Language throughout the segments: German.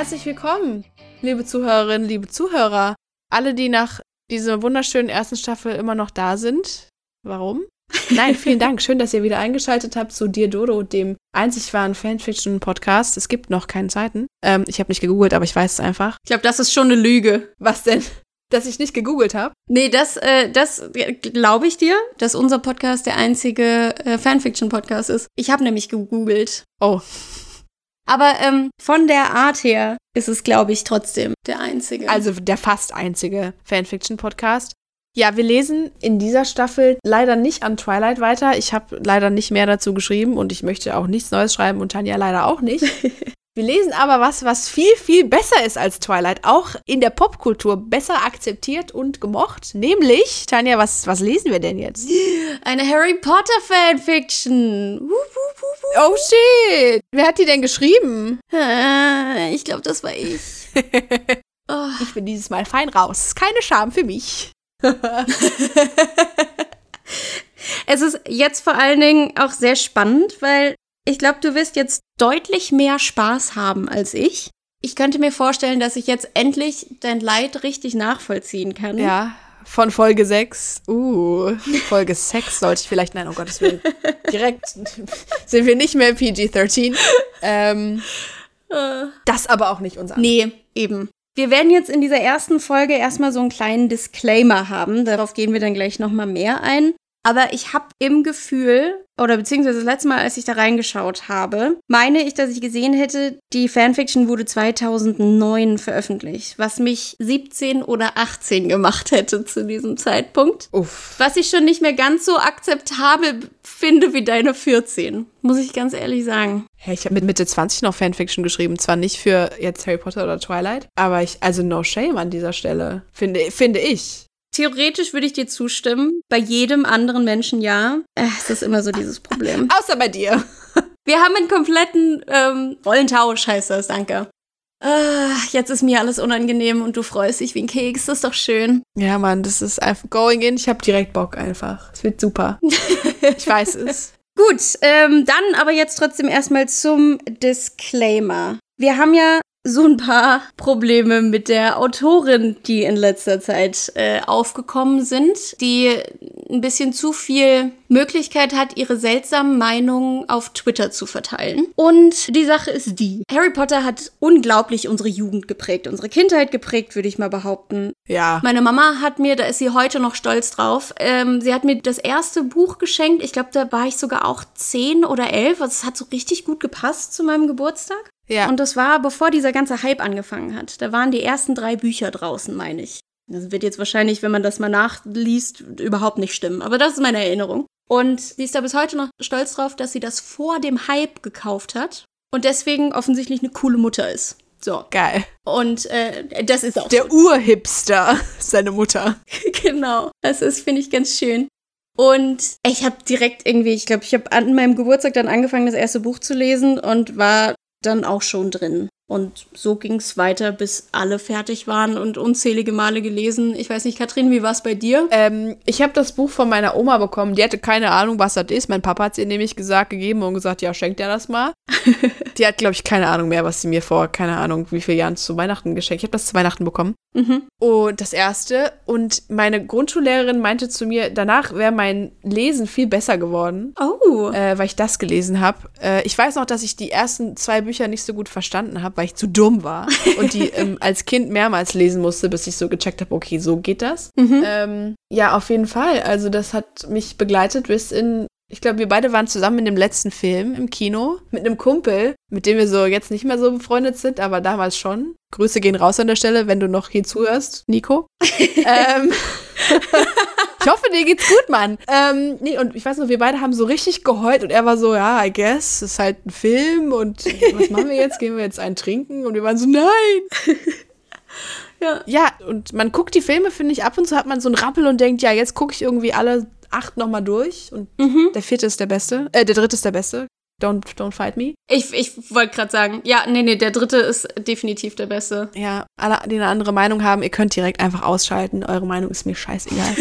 Herzlich willkommen, liebe Zuhörerinnen, liebe Zuhörer. Alle, die nach dieser wunderschönen ersten Staffel immer noch da sind. Warum? Nein, vielen Dank. Schön, dass ihr wieder eingeschaltet habt zu Dir Dodo, dem einzig wahren Fanfiction-Podcast. Es gibt noch keine Zeiten. Ähm, ich habe nicht gegoogelt, aber ich weiß es einfach. Ich glaube, das ist schon eine Lüge. Was denn? Dass ich nicht gegoogelt habe? Nee, das, äh, das glaube ich dir, dass unser Podcast der einzige äh, Fanfiction-Podcast ist. Ich habe nämlich gegoogelt. Oh. Aber ähm, von der Art her ist es, glaube ich, trotzdem der einzige. Also der fast einzige Fanfiction-Podcast. Ja, wir lesen in dieser Staffel leider nicht an Twilight weiter. Ich habe leider nicht mehr dazu geschrieben und ich möchte auch nichts Neues schreiben und Tanja leider auch nicht. Wir lesen aber was, was viel, viel besser ist als Twilight, auch in der Popkultur besser akzeptiert und gemocht. Nämlich, Tanja, was, was lesen wir denn jetzt? Eine Harry Potter Fanfiction. Oh shit! Wer hat die denn geschrieben? Äh, ich glaube, das war ich. oh. Ich bin dieses Mal fein raus. Keine Scham für mich. es ist jetzt vor allen Dingen auch sehr spannend, weil ich glaube, du wirst jetzt deutlich mehr Spaß haben als ich. Ich könnte mir vorstellen, dass ich jetzt endlich dein Leid richtig nachvollziehen kann. Ja, von Folge 6. Uh, Folge 6 sollte ich vielleicht, nein, oh Gottes Willen. Direkt sind wir nicht mehr PG-13. Ähm, das aber auch nicht unser. Nee, eben. Wir werden jetzt in dieser ersten Folge erstmal so einen kleinen Disclaimer haben. Darauf gehen wir dann gleich nochmal mehr ein. Aber ich habe im Gefühl, oder beziehungsweise das letzte Mal, als ich da reingeschaut habe, meine ich, dass ich gesehen hätte, die Fanfiction wurde 2009 veröffentlicht, was mich 17 oder 18 gemacht hätte zu diesem Zeitpunkt. Uff. Was ich schon nicht mehr ganz so akzeptabel finde wie deine 14, muss ich ganz ehrlich sagen. Hey, ich habe mit Mitte 20 noch Fanfiction geschrieben, zwar nicht für jetzt Harry Potter oder Twilight, aber ich, also no shame an dieser Stelle, finde, finde ich. Theoretisch würde ich dir zustimmen. Bei jedem anderen Menschen ja. Äh, es ist immer so dieses Problem. Außer bei dir. Wir haben einen kompletten ähm, Rollentausch, heißt das, danke. Uh, jetzt ist mir alles unangenehm und du freust dich wie ein Keks. Das ist doch schön. Ja, Mann, das ist einfach going in. Ich habe direkt Bock einfach. Es wird super. ich weiß es. Gut, ähm, dann aber jetzt trotzdem erstmal zum Disclaimer. Wir haben ja so ein paar Probleme mit der Autorin, die in letzter Zeit äh, aufgekommen sind, die ein bisschen zu viel Möglichkeit hat, ihre seltsamen Meinungen auf Twitter zu verteilen. Und die Sache ist die. Harry Potter hat unglaublich unsere Jugend geprägt, unsere Kindheit geprägt, würde ich mal behaupten. Ja. Meine Mama hat mir, da ist sie heute noch stolz drauf, ähm, sie hat mir das erste Buch geschenkt. Ich glaube, da war ich sogar auch zehn oder elf. Also es hat so richtig gut gepasst zu meinem Geburtstag. Ja. Und das war, bevor dieser ganze Hype angefangen hat. Da waren die ersten drei Bücher draußen, meine ich. Das wird jetzt wahrscheinlich, wenn man das mal nachliest, überhaupt nicht stimmen. Aber das ist meine Erinnerung. Und sie ist da bis heute noch stolz drauf, dass sie das vor dem Hype gekauft hat. Und deswegen offensichtlich eine coole Mutter ist. So. Geil. Und äh, das ist auch. Der so. Urhipster, seine Mutter. genau. Das ist, finde ich, ganz schön. Und ich habe direkt irgendwie, ich glaube, ich habe an meinem Geburtstag dann angefangen, das erste Buch zu lesen und war dann auch schon drin. Und so ging es weiter, bis alle fertig waren und unzählige Male gelesen. Ich weiß nicht, Katrin, wie war es bei dir? Ähm, ich habe das Buch von meiner Oma bekommen. Die hatte keine Ahnung, was das ist. Mein Papa hat es ihr nämlich gesagt, gegeben und gesagt, ja, schenkt er das mal. die hat, glaube ich, keine Ahnung mehr, was sie mir vor, keine Ahnung, wie viele Jahren zu Weihnachten geschenkt. Ich habe das zu Weihnachten bekommen. Mhm. Und das erste. Und meine Grundschullehrerin meinte zu mir, danach wäre mein Lesen viel besser geworden. Oh. Äh, weil ich das gelesen habe. Äh, ich weiß noch, dass ich die ersten zwei Bücher nicht so gut verstanden habe, weil ich zu dumm war und die ähm, als Kind mehrmals lesen musste, bis ich so gecheckt habe, okay, so geht das. Mhm. Ähm, ja, auf jeden Fall. Also das hat mich begleitet bis in, ich glaube, wir beide waren zusammen in dem letzten Film im Kino mit einem Kumpel, mit dem wir so jetzt nicht mehr so befreundet sind, aber damals schon. Grüße gehen raus an der Stelle, wenn du noch hier zuhörst, Nico. ähm, ich hoffe, dir geht's gut, Mann. Ähm, nee, und ich weiß noch, wir beide haben so richtig geheult und er war so, ja, I guess, es ist halt ein Film und was machen wir jetzt? Gehen wir jetzt einen trinken? Und wir waren so, nein! Ja. Ja, und man guckt die Filme, finde ich, ab und zu hat man so einen Rappel und denkt, ja, jetzt gucke ich irgendwie alle acht nochmal durch und Mhm. der vierte ist der beste, äh, der dritte ist der beste. Don't, don't fight me. Ich, ich wollte gerade sagen, ja, nee, nee, der dritte ist definitiv der beste. Ja, alle, die eine andere Meinung haben, ihr könnt direkt einfach ausschalten. Eure Meinung ist mir scheißegal.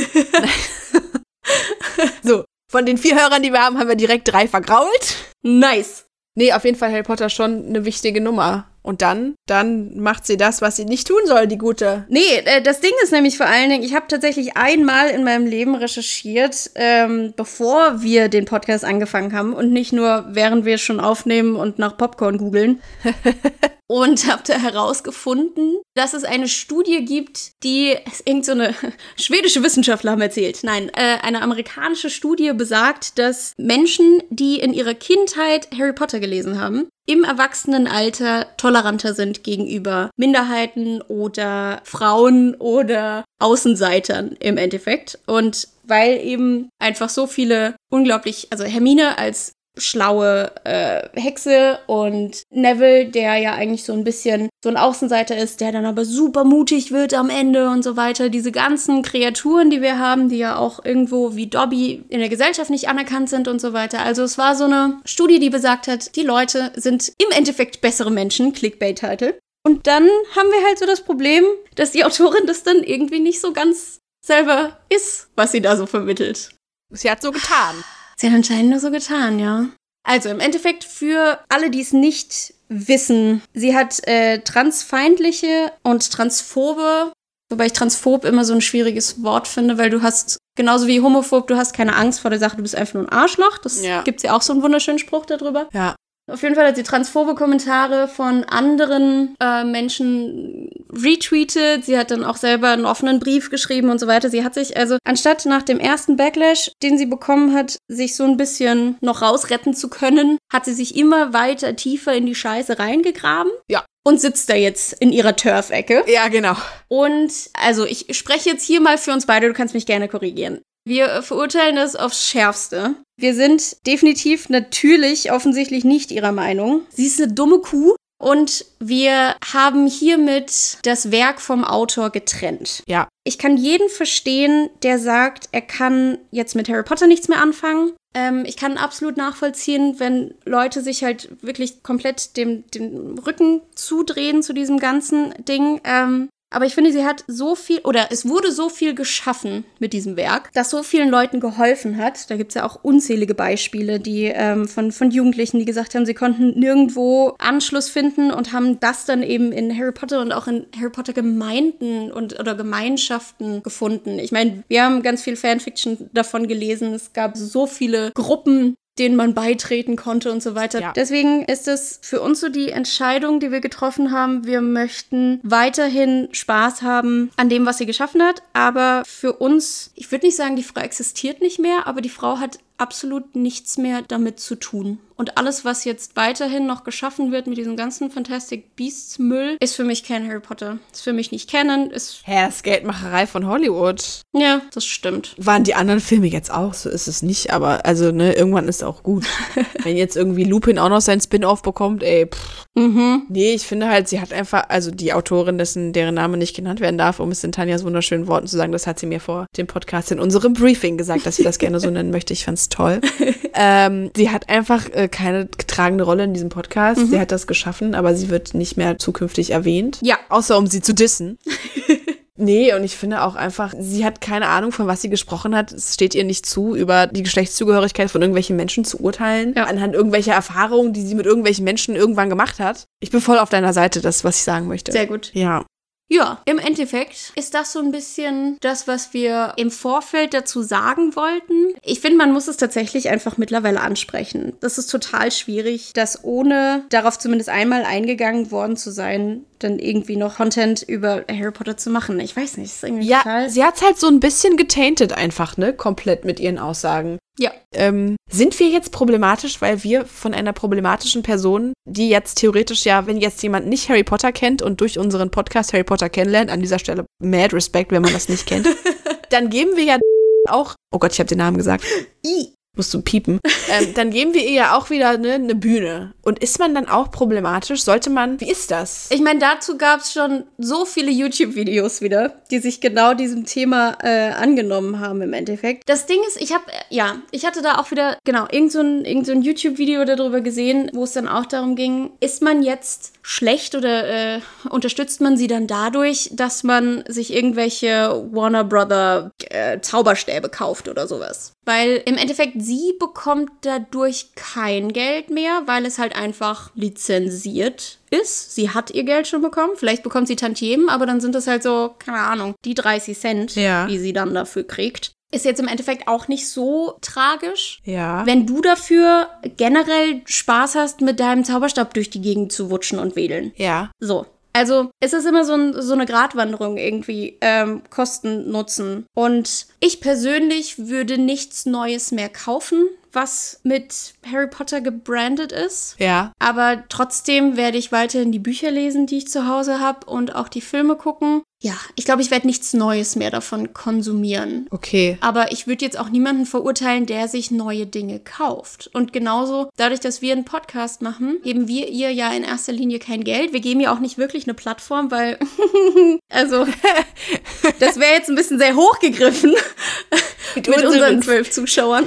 so, von den vier Hörern, die wir haben, haben wir direkt drei vergrault. Nice. Nee, auf jeden Fall Harry Potter schon eine wichtige Nummer. Und dann, dann macht sie das, was sie nicht tun soll, die gute. Nee, äh, das Ding ist nämlich vor allen Dingen, ich habe tatsächlich einmal in meinem Leben recherchiert, ähm, bevor wir den Podcast angefangen haben und nicht nur während wir schon aufnehmen und nach Popcorn googeln. und habe da herausgefunden, dass es eine Studie gibt, die irgendeine so schwedische Wissenschaftler haben erzählt. Nein, äh, eine amerikanische Studie besagt, dass Menschen, die in ihrer Kindheit Harry Potter gelesen haben, im Erwachsenenalter toleranter sind gegenüber Minderheiten oder Frauen oder Außenseitern im Endeffekt. Und weil eben einfach so viele unglaublich, also Hermine als schlaue äh, Hexe und Neville, der ja eigentlich so ein bisschen so ein Außenseiter ist, der dann aber super mutig wird am Ende und so weiter. Diese ganzen Kreaturen, die wir haben, die ja auch irgendwo wie Dobby in der Gesellschaft nicht anerkannt sind und so weiter. Also es war so eine Studie, die besagt hat, die Leute sind im Endeffekt bessere Menschen, Clickbait-Title. Und dann haben wir halt so das Problem, dass die Autorin das dann irgendwie nicht so ganz selber ist, was sie da so vermittelt. Sie hat so getan. Sie hat anscheinend nur so getan, ja. Also im Endeffekt für alle, die es nicht wissen, sie hat äh, transfeindliche und transphobe, wobei ich transphob immer so ein schwieriges Wort finde, weil du hast genauso wie homophob, du hast keine Angst vor der Sache, du bist einfach nur ein Arschloch. Das ja. gibt ja auch so einen wunderschönen Spruch darüber. Ja. Auf jeden Fall hat sie transphobe Kommentare von anderen äh, Menschen retweetet. Sie hat dann auch selber einen offenen Brief geschrieben und so weiter. Sie hat sich also, anstatt nach dem ersten Backlash, den sie bekommen hat, sich so ein bisschen noch rausretten zu können, hat sie sich immer weiter tiefer in die Scheiße reingegraben. Ja und sitzt da jetzt in ihrer Turf-Ecke. Ja, genau. Und also ich spreche jetzt hier mal für uns beide, du kannst mich gerne korrigieren. Wir verurteilen das aufs Schärfste. Wir sind definitiv natürlich offensichtlich nicht ihrer Meinung. Sie ist eine dumme Kuh. Und wir haben hiermit das Werk vom Autor getrennt. Ja. Ich kann jeden verstehen, der sagt, er kann jetzt mit Harry Potter nichts mehr anfangen. Ähm, ich kann absolut nachvollziehen, wenn Leute sich halt wirklich komplett dem, dem Rücken zudrehen zu diesem ganzen Ding. Ähm, aber ich finde, sie hat so viel, oder es wurde so viel geschaffen mit diesem Werk, das so vielen Leuten geholfen hat. Da gibt es ja auch unzählige Beispiele, die ähm, von, von Jugendlichen, die gesagt haben, sie konnten nirgendwo Anschluss finden und haben das dann eben in Harry Potter und auch in Harry Potter Gemeinden und oder Gemeinschaften gefunden. Ich meine, wir haben ganz viel Fanfiction davon gelesen. Es gab so viele Gruppen, denen man beitreten konnte und so weiter. Ja. Deswegen ist es für uns so die Entscheidung, die wir getroffen haben. Wir möchten weiterhin Spaß haben an dem, was sie geschaffen hat. Aber für uns, ich würde nicht sagen, die Frau existiert nicht mehr, aber die Frau hat absolut nichts mehr damit zu tun. Und alles, was jetzt weiterhin noch geschaffen wird mit diesem ganzen Fantastic Beasts Müll, ist für mich kein Harry Potter. Ist für mich nicht Canon. Ist Hä, ist Geldmacherei von Hollywood. Ja, das stimmt. Waren die anderen Filme jetzt auch? So ist es nicht. Aber also, ne, irgendwann ist auch gut. Wenn jetzt irgendwie Lupin auch noch sein Spin-off bekommt, ey, pff. Mhm. Nee, ich finde halt, sie hat einfach, also die Autorin, dessen, deren Name nicht genannt werden darf, um es in Tanjas wunderschönen Worten zu sagen, das hat sie mir vor dem Podcast in unserem Briefing gesagt, dass sie das gerne so nennen möchte. Ich fand's toll. ähm, sie hat einfach äh, keine tragende Rolle in diesem Podcast. Mhm. Sie hat das geschaffen, aber sie wird nicht mehr zukünftig erwähnt. Ja. Außer um sie zu dissen. Nee, und ich finde auch einfach, sie hat keine Ahnung, von was sie gesprochen hat. Es steht ihr nicht zu, über die Geschlechtszugehörigkeit von irgendwelchen Menschen zu urteilen, ja. anhand irgendwelcher Erfahrungen, die sie mit irgendwelchen Menschen irgendwann gemacht hat. Ich bin voll auf deiner Seite, das, was ich sagen möchte. Sehr gut. Ja. Ja, im Endeffekt ist das so ein bisschen das, was wir im Vorfeld dazu sagen wollten. Ich finde, man muss es tatsächlich einfach mittlerweile ansprechen. Das ist total schwierig, das ohne darauf zumindest einmal eingegangen worden zu sein, dann irgendwie noch Content über Harry Potter zu machen. Ich weiß nicht, ist irgendwie ja, total. Sie hat es halt so ein bisschen getainted einfach, ne? Komplett mit ihren Aussagen. Ja. Ähm, sind wir jetzt problematisch, weil wir von einer problematischen Person, die jetzt theoretisch ja, wenn jetzt jemand nicht Harry Potter kennt und durch unseren Podcast Harry Potter kennenlernt, an dieser Stelle mad Respect, wenn man das nicht kennt, dann geben wir ja auch, oh Gott, ich habe den Namen gesagt. I musst du piepen, ähm, dann geben wir ihr ja auch wieder ne, eine Bühne. Und ist man dann auch problematisch? Sollte man, wie ist das? Ich meine, dazu gab es schon so viele YouTube-Videos wieder, die sich genau diesem Thema äh, angenommen haben im Endeffekt. Das Ding ist, ich habe, äh, ja, ich hatte da auch wieder, genau, irgend so ein, irgend so ein YouTube-Video darüber gesehen, wo es dann auch darum ging, ist man jetzt schlecht oder äh, unterstützt man sie dann dadurch, dass man sich irgendwelche Warner Brother äh, Zauberstäbe kauft oder sowas? Weil im Endeffekt sie bekommt dadurch kein Geld mehr, weil es halt einfach lizenziert ist. Sie hat ihr Geld schon bekommen. Vielleicht bekommt sie Tantiemen, aber dann sind es halt so, keine Ahnung, die 30 Cent, Ja. die sie dann dafür kriegt. Ist jetzt im Endeffekt auch nicht so tragisch. Ja. Wenn du dafür generell Spaß hast, mit deinem Zauberstab durch die Gegend zu wutschen und wedeln. ja. So. Also es ist immer so, ein, so eine Gratwanderung irgendwie, ähm, Kosten, Nutzen. Und ich persönlich würde nichts Neues mehr kaufen, was mit Harry Potter gebrandet ist. Ja. Aber trotzdem werde ich weiterhin die Bücher lesen, die ich zu Hause habe und auch die Filme gucken. Ja, ich glaube, ich werde nichts Neues mehr davon konsumieren. Okay. Aber ich würde jetzt auch niemanden verurteilen, der sich neue Dinge kauft. Und genauso, dadurch, dass wir einen Podcast machen, geben wir ihr ja in erster Linie kein Geld. Wir geben ihr auch nicht wirklich eine Plattform, weil, also, das wäre jetzt ein bisschen sehr hochgegriffen mit unseren unseren- zwölf Zuschauern,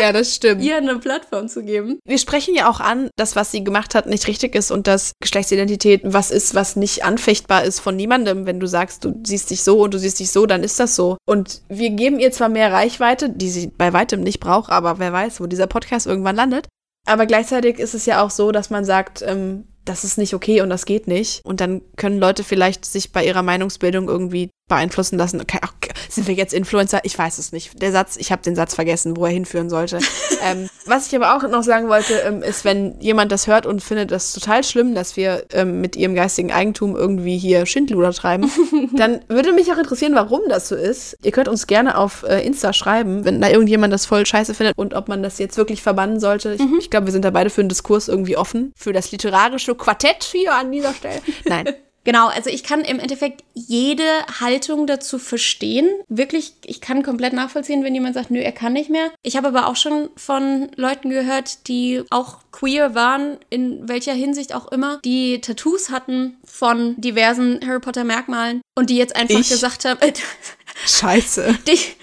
Ja, das stimmt. ihr eine Plattform zu geben. Wir sprechen ja auch an, dass was sie gemacht hat nicht richtig ist und dass Geschlechtsidentität was ist, was nicht anfechtbar ist von niemandem. Wenn du sagst, du siehst dich so und du siehst dich so, dann ist das so. Und wir geben ihr zwar mehr Reichweite, die sie bei weitem nicht braucht, aber wer weiß, wo dieser Podcast irgendwann landet. Aber gleichzeitig ist es ja auch so, dass man sagt, ähm, das ist nicht okay und das geht nicht. Und dann können Leute vielleicht sich bei ihrer Meinungsbildung irgendwie beeinflussen lassen. Okay, ach, sind wir jetzt Influencer? Ich weiß es nicht. Der Satz, ich habe den Satz vergessen, wo er hinführen sollte. ähm, was ich aber auch noch sagen wollte, ähm, ist, wenn jemand das hört und findet das total schlimm, dass wir ähm, mit ihrem geistigen Eigentum irgendwie hier Schindluder treiben, dann würde mich auch interessieren, warum das so ist. Ihr könnt uns gerne auf äh, Insta schreiben, wenn da irgendjemand das voll scheiße findet und ob man das jetzt wirklich verbannen sollte. Ich, ich glaube, wir sind da beide für einen Diskurs irgendwie offen. Für das literarische Quartett hier an dieser Stelle. Nein. Genau, also ich kann im Endeffekt jede Haltung dazu verstehen. Wirklich, ich kann komplett nachvollziehen, wenn jemand sagt, nö, er kann nicht mehr. Ich habe aber auch schon von Leuten gehört, die auch queer waren, in welcher Hinsicht auch immer, die Tattoos hatten von diversen Harry Potter Merkmalen und die jetzt einfach Ich? gesagt haben, äh, Scheiße. dich,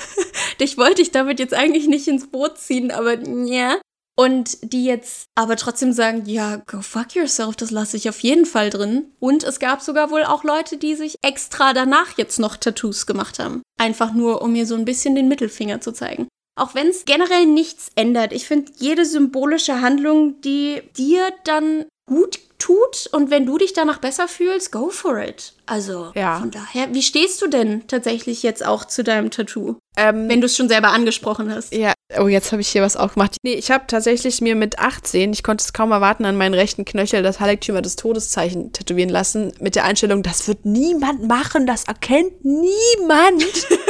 dich wollte ich damit jetzt eigentlich nicht ins Boot ziehen, aber ja. Und die jetzt aber trotzdem sagen, ja, go fuck yourself, das lasse ich auf jeden Fall drin. Und es gab sogar wohl auch Leute, die sich extra danach jetzt noch Tattoos gemacht haben. Einfach nur, um mir so ein bisschen den Mittelfinger zu zeigen. Auch wenn es generell nichts ändert. Ich finde, jede symbolische Handlung, die dir dann gut tut und wenn du dich danach besser fühlst, go for it. Also Ja. von daher, wie stehst du denn tatsächlich jetzt auch zu deinem Tattoo? Ähm, Wenn du es schon selber angesprochen hast. Ja, oh, jetzt habe ich hier was aufgemacht. Nee, ich habe tatsächlich mir mit 18, ich konnte es kaum erwarten, an meinen rechten Knöchel das Heiligtümer des Todeszeichen tätowieren lassen, mit der Einstellung, das wird niemand machen, das erkennt niemand.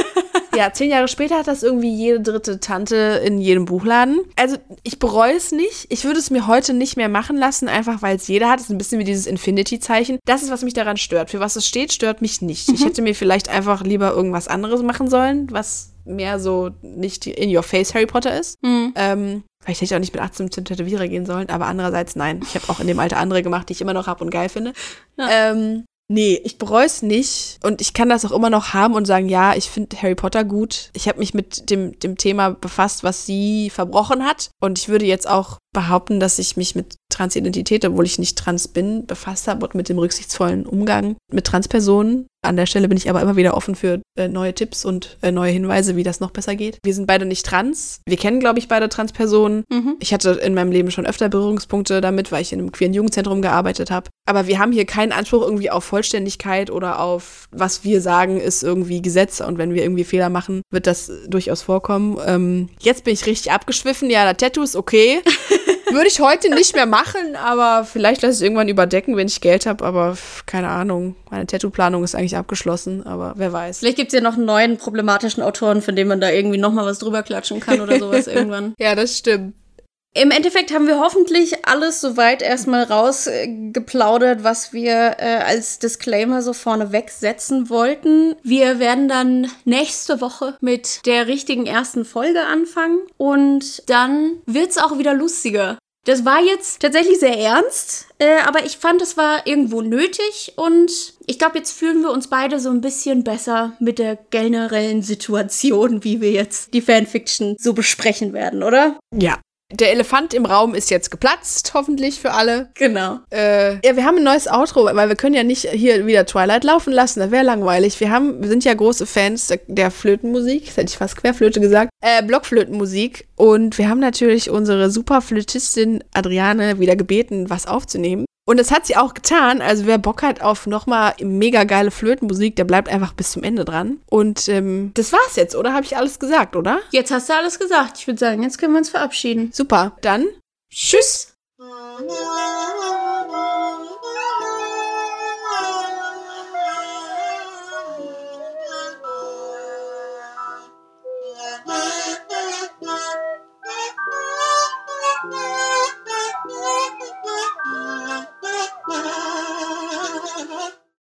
ja, zehn Jahre später hat das irgendwie jede dritte Tante in jedem Buchladen. Also, ich bereue es nicht. Ich würde es mir heute nicht mehr machen lassen, einfach weil es jeder hat. Es ist ein bisschen wie dieses Infinity-Zeichen. Das ist, was mich daran stört. Für was es steht, stört mich nicht. Ich hätte mir vielleicht einfach lieber irgendwas anderes machen sollen, was mehr so nicht in your face Harry Potter ist. Ähm, vielleicht hätte ich auch nicht mit 18 zum Tätowierer gehen sollen, aber andererseits nein. Ich habe auch in dem Alter andere gemacht, die ich immer noch habe und geil finde. Ähm, nee, ich bereue es nicht und ich kann das auch immer noch haben und sagen, ja, ich finde Harry Potter gut. Ich habe mich mit dem, dem Thema befasst, was sie verbrochen hat und ich würde jetzt auch behaupten, dass ich mich mit Transidentität, obwohl ich nicht trans bin, befasst habe und mit dem rücksichtsvollen Umgang mit Transpersonen. An der Stelle bin ich aber immer wieder offen für äh, neue Tipps und äh, neue Hinweise, wie das noch besser geht. Wir sind beide nicht trans. Wir kennen, glaube ich, beide Transpersonen. Mhm. Ich hatte in meinem Leben schon öfter Berührungspunkte damit, weil ich in einem queeren Jugendzentrum gearbeitet habe. Aber wir haben hier keinen Anspruch irgendwie auf Vollständigkeit oder auf was wir sagen, ist irgendwie Gesetz. Und wenn wir irgendwie Fehler machen, wird das durchaus vorkommen. Ähm, jetzt bin ich richtig abgeschwiffen. Ja, der Tattoo ist okay. Würde ich heute nicht mehr machen, aber vielleicht lasse ich es irgendwann überdecken, wenn ich Geld habe. Aber keine Ahnung. Meine Tattoo-Planung ist eigentlich abgeschlossen, aber wer weiß. Vielleicht gibt es ja noch einen neuen problematischen Autoren, von dem man da irgendwie nochmal was drüber klatschen kann oder sowas irgendwann. Ja, das stimmt. Im Endeffekt haben wir hoffentlich alles soweit erstmal rausgeplaudert, was wir äh, als Disclaimer so vorneweg setzen wollten. Wir werden dann nächste Woche mit der richtigen ersten Folge anfangen und dann wird's auch wieder lustiger. Das war jetzt tatsächlich sehr ernst, äh, aber ich fand, es war irgendwo nötig und ich glaube, jetzt fühlen wir uns beide so ein bisschen besser mit der generellen Situation, wie wir jetzt die Fanfiction so besprechen werden, oder? Ja. Der Elefant im Raum ist jetzt geplatzt, hoffentlich für alle. Genau. Äh, ja, wir haben ein neues Outro, weil wir können ja nicht hier wieder Twilight laufen lassen, das wäre langweilig. Wir haben, wir sind ja große Fans der, der Flötenmusik, das hätte ich fast Querflöte gesagt, äh, Blockflötenmusik. Und wir haben natürlich unsere Superflötistin Adriane wieder gebeten, was aufzunehmen. Und das hat sie auch getan. Also wer Bock hat auf nochmal mega geile Flötenmusik, der bleibt einfach bis zum Ende dran. Und ähm, das war's jetzt, oder? Habe ich alles gesagt, oder? Jetzt hast du alles gesagt. Ich würde sagen, jetzt können wir uns verabschieden. Super. Dann tschüss. Bye.